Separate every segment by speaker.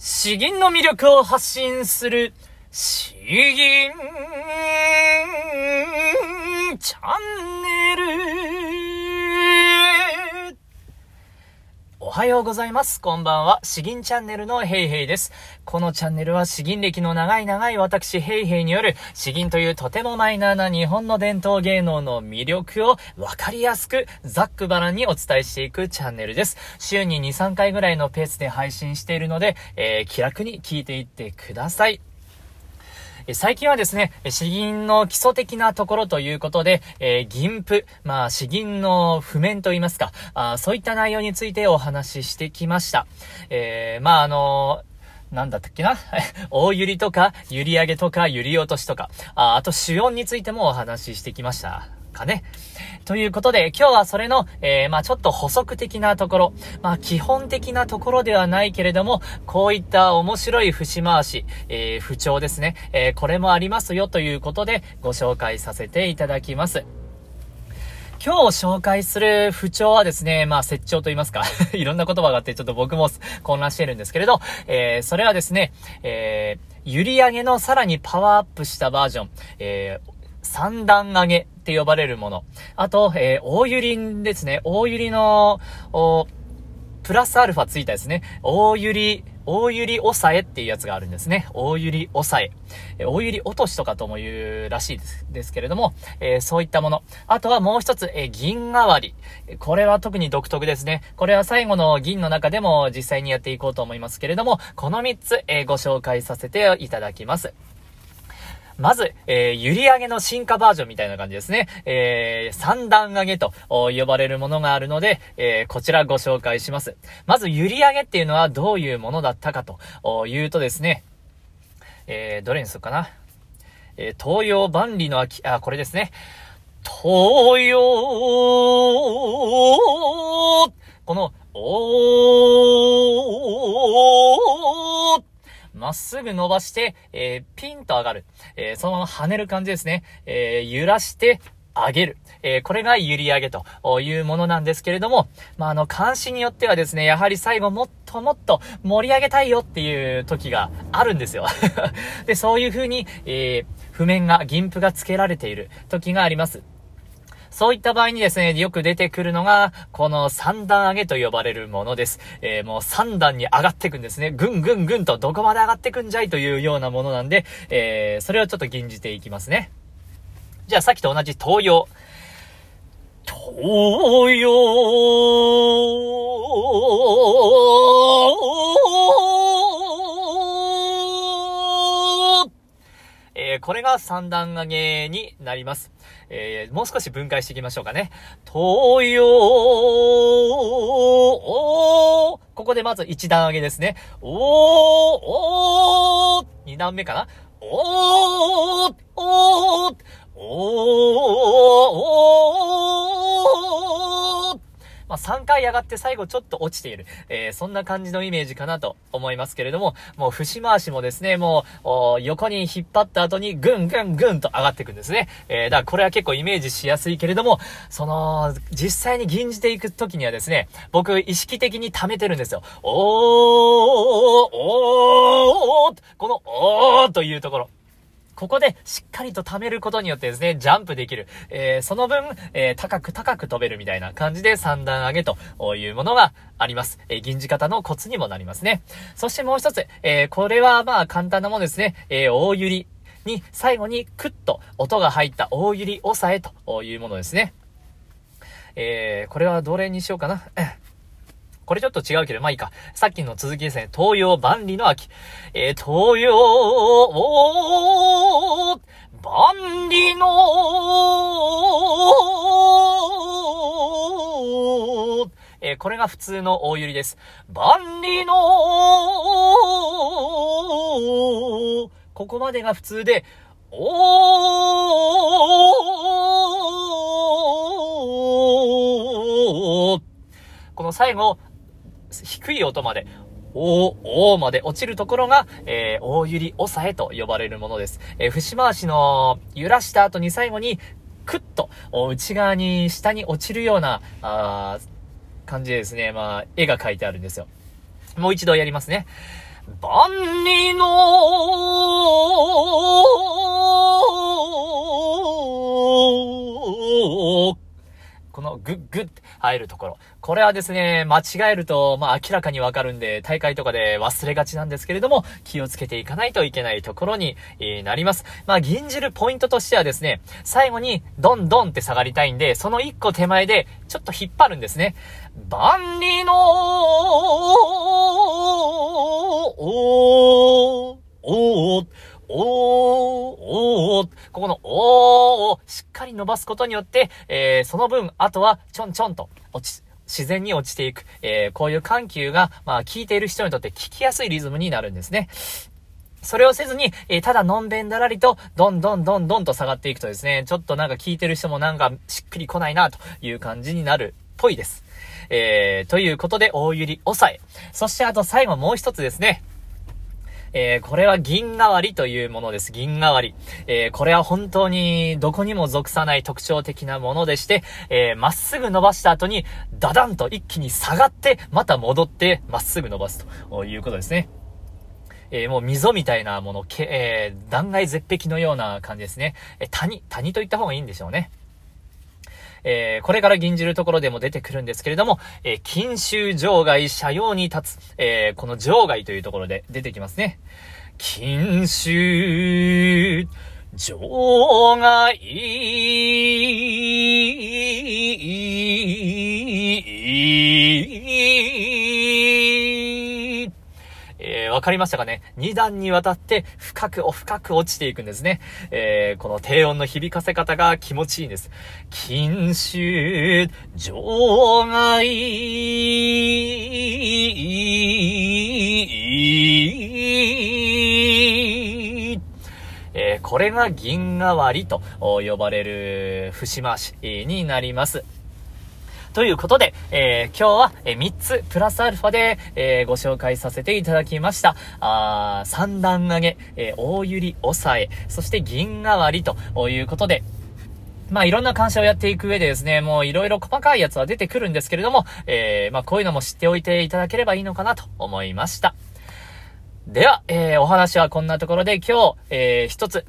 Speaker 1: 詩吟の魅力を発信する、詩吟チャンネル。おはようございます。こんばんは。詩吟チャンネルのヘイヘイです。このチャンネルは詩吟歴の長い長い私ヘイヘイによる詩吟というとてもマイナーな日本の伝統芸能の魅力をわかりやすくざっくばらんにお伝えしていくチャンネルです。週に2、3回ぐらいのペースで配信しているので、えー気楽に聞いていってください。最近はですね、え詩吟の基礎的なところということで、えー銀譜、まあ、詩吟の譜面といいますか、あそういった内容についてお話ししてきました。えーまあ、あのーなんだったっけな？大揺りとか、揺り上げとか、揺り落としとか、ああと主音についてもお話ししてきました。かね。ということで、今日はそれの、えーまあちょっと補足的なところ、まあ基本的なところではないけれども、こういった面白い節回し、えー不調ですね、えーこれもありますよということで、ご紹介させていただきます。今日紹介する不調はですね、まあ、説調と言いますか、いろんな言葉があってちょっと僕も混乱してるんですけれど、えー、それはですね、えー、揺り上げのさらにパワーアップしたバージョン、えー、三段上げって呼ばれるもの。あと、えー、大揺りですね、大揺りの、おプラスアルファついたですね。大揺り、大揺り抑えっていうやつがあるんですね。大揺り抑え。え大揺り落としとかとも言うらしいですですけれども、えーそういったもの。あとはもう一つ、えー銀代わり。これは特に独特ですね。これは最後の銀の中でも実際にやっていこうと思いますけれども、この3つ、えーご紹介させていただきます。まず、えー、揺り上げの進化バージョンみたいな感じですね。えー、三段上げと呼ばれるものがあるので、えー、こちらご紹介します。まず、揺り上げっていうのはどういうものだったかとお言うとですね、えー、どれにするかな。えー、東洋万里の秋、あ、これですね。東洋、この、おー、まっすぐ伸ばして、えーピンと上がる。えーそのまま跳ねる感じですね。えー揺らして、上げる。えーこれが揺り上げというものなんですけれども、まあ、あの、監視によってはですね、やはり最後もっともっと盛り上げたいよっていう時があるんですよ。で、そういう風に、えー譜面が、銀譜が付けられている時があります。そういった場合にですね、よく出てくるのが、この三段上げと呼ばれるものです。えーもう三段に上がっていくんですね。ぐんぐんぐんとどこまで上がっていくんじゃいというようなものなんで、えーそれをちょっと吟じていきますね。じゃあさっきと同じ東洋。東洋これが三段上げになります。えーもう少し分解していきましょうかね。東洋おここでまず一段上げですね。おお二段目かなおおおお3回上がって最後ちょっと落ちている。えーそんな感じのイメージかなと思いますけれども、もう節回しもですね、もう、横に引っ張った後にぐんぐんぐんと上がっていくんですね。えーだからこれは結構イメージしやすいけれども、その、実際に吟じていく時にはですね、僕意識的に溜めてるんですよ。おーおーおーこのおーというところ。ここでしっかりと貯めることによってですね、ジャンプできる。えーその分、えー高く高く飛べるみたいな感じで三段上げというものがあります。えー銀じ方のコツにもなりますね。そしてもう一つ、えーこれはまあ簡単なものですね。えー大揺りに最後にクッと音が入った大揺り押さえというものですね。えーこれはどれにしようかな。これちょっと違うけど、まあいいか。さっきの続きですね。東洋万里の秋。えー東洋、万里の、えーこれが普通の大揺りです。万里の、ここまでが普通で、おーこの最後、低い音まで、おー、おーまで落ちるところが、えー、大揺り抑えと呼ばれるものです。えー、節回しの揺らした後に最後に、クッと、内側に、下に落ちるような、あ感じでですね、まあ、絵が描いてあるんですよ。もう一度やりますね。万里のこのグッグッって入るところ。これはですね、間違えると、まあ明らかにわかるんで、大会とかで忘れがちなんですけれども、気をつけていかないといけないところに、え、なります。まあ銀じるポイントとしてはですね、最後にドンドンって下がりたいんで、その一個手前で、ちょっと引っ張るんですね。万里のおー、おー、おー、おー、ここのおーをしっかり伸ばすことによって、えー、その分、あとはちょんちょんと落ち、自然に落ちていく。えー、こういう緩急が、まあ、聞いている人にとって聞きやすいリズムになるんですね。それをせずに、えー、ただのんべんだらりと、どんどんどんどんと下がっていくとですね、ちょっとなんか聞いてる人もなんかしっくりこないなという感じになるっぽいです。えー、ということで、大揺り抑え。そしてあと最後もう一つですね。えー、これは銀代わりというものです。銀代わり。えー、これは本当にどこにも属さない特徴的なものでして、えー、まっすぐ伸ばした後に、ダダンと一気に下がって、また戻って、まっすぐ伸ばすということですね。えー、もう溝みたいなもの、け、え、断崖絶壁のような感じですね。え、谷、谷といった方がいいんでしょうね。えー、これから銀じるところでも出てくるんですけれども、えー、禁酒場外車用に立つ、えー、この場外というところで出てきますね。禁酒場外、わかりましたかね？二段にわたって深く、深く落ちていくんですね。えー、この低音の響かせ方が気持ちいいんです。禁酒、場外、え、これが銀代わりと呼ばれる節回しになります。ということで、えー、今日は、え3つプラスアルファで、えー、ご紹介させていただきました。あ三段上げ、えー、大揺り抑え、そして銀代わりということで、まあいろんな監視をやっていく上でですね、もういろいろ細かいやつは出てくるんですけれども、えー、まあこういうのも知っておいていただければいいのかなと思いました。では、えー、お話はこんなところで今日、えー、一つ、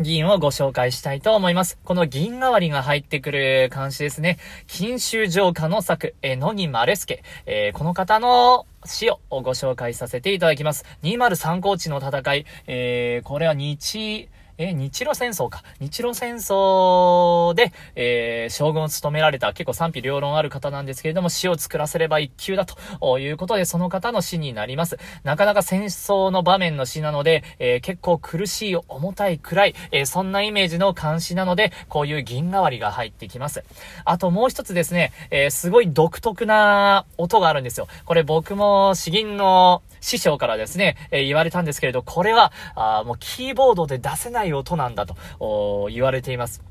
Speaker 1: 銀をご紹介したいと思います。この銀代わりが入ってくる漢詩ですね。金州城下の作、え野木丸助、えー、この方の詩をご紹介させていただきます。203高地の戦い、えー、これは日、え日露戦争か。日露戦争で、えー、将軍を務められた結構賛否両論ある方なんですけれども、死を作らせれば一級だということで、その方の死になります。なかなか戦争の場面の死なので、えー、結構苦しい、重たい、暗い、え、そんなイメージの監視なので、こういう銀代わりが入ってきます。あともう一つですね、えすごい独特な音があるんですよ。これ僕も詩吟の師匠からですね、え言われたんですけれど、これは、あもうキーボードで出せない音なんだと、言われています。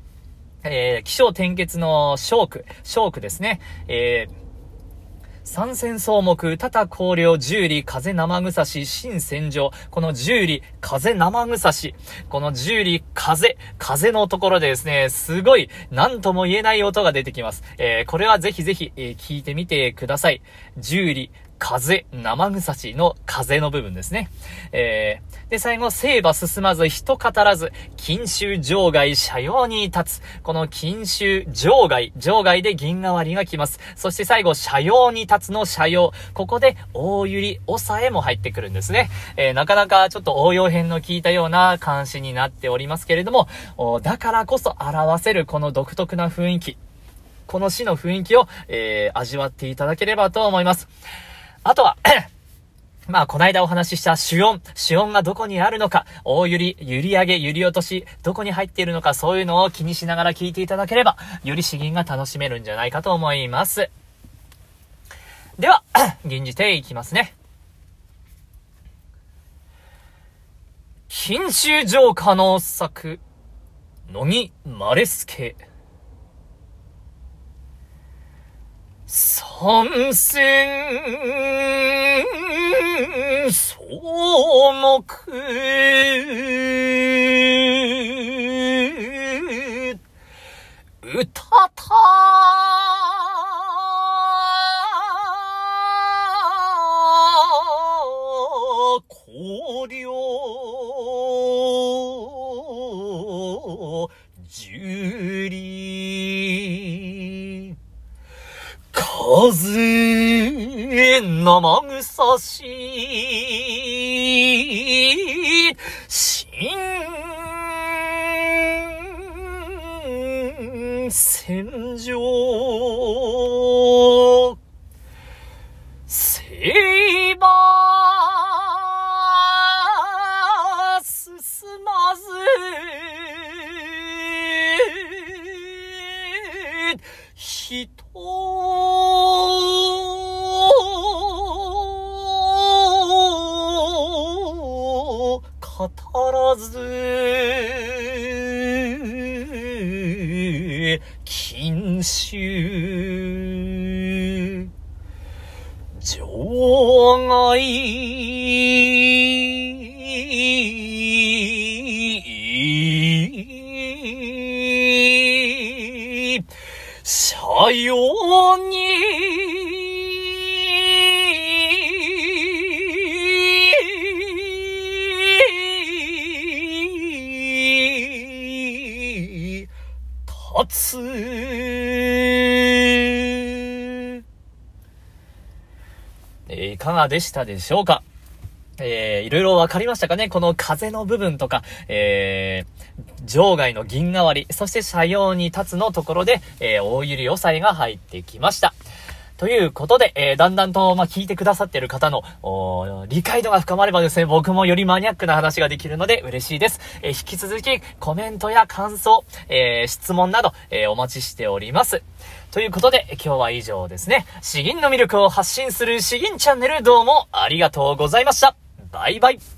Speaker 1: えー、気象転結のショーク、ショークですね。えー三戦草木、たた香料、十里、風生草し、新戦場。この十里、風生草し。この十里、風、風のところでですね、すごい、なんとも言えない音が出てきます。えー、これはぜひぜひ、えー、聞いてみてください。十里、風、生草しの風の部分ですね。えー、で、最後、生馬進まず、人語らず、禁州場外、車用に立つ。この禁州場外、場外で銀代わりが来ます。そして最後、車用に立つの車用。ここで、大揺り、抑えも入ってくるんですね。えー、なかなかちょっと応用編の効いたような監視になっておりますけれども、だからこそ表せるこの独特な雰囲気。この詩の雰囲気を、えー、味わっていただければと思います。あとは まあ、こないだお話しした主音、主音がどこにあるのか、大揺り、揺り上げ、揺り落とし、どこに入っているのか、そういうのを気にしながら聞いていただければ、より詩吟が楽しめるんじゃないかと思います。では、吟じていきますね。禁酒浄化の作、乃木マレスケ。参戦、草木、歌た、た風生草し新戦場。せば進まず人場外さように。立つかがでしたでしょうか？えー、いろいろわかりましたかね？この風の部分とか、えー、場外の銀代わり、そして車用に立つのところで、えー、大百合野菜が入ってきました。ということで、えー、だんだんと、まあ、聞いてくださってる方の、理解度が深まればですね、僕もよりマニアックな話ができるので嬉しいです。えー、引き続き、コメントや感想、えー、質問など、え、お待ちしております。ということで、今日は以上ですね。詩吟の魅力を発信する詩吟チャンネル、どうもありがとうございました。バイバイ。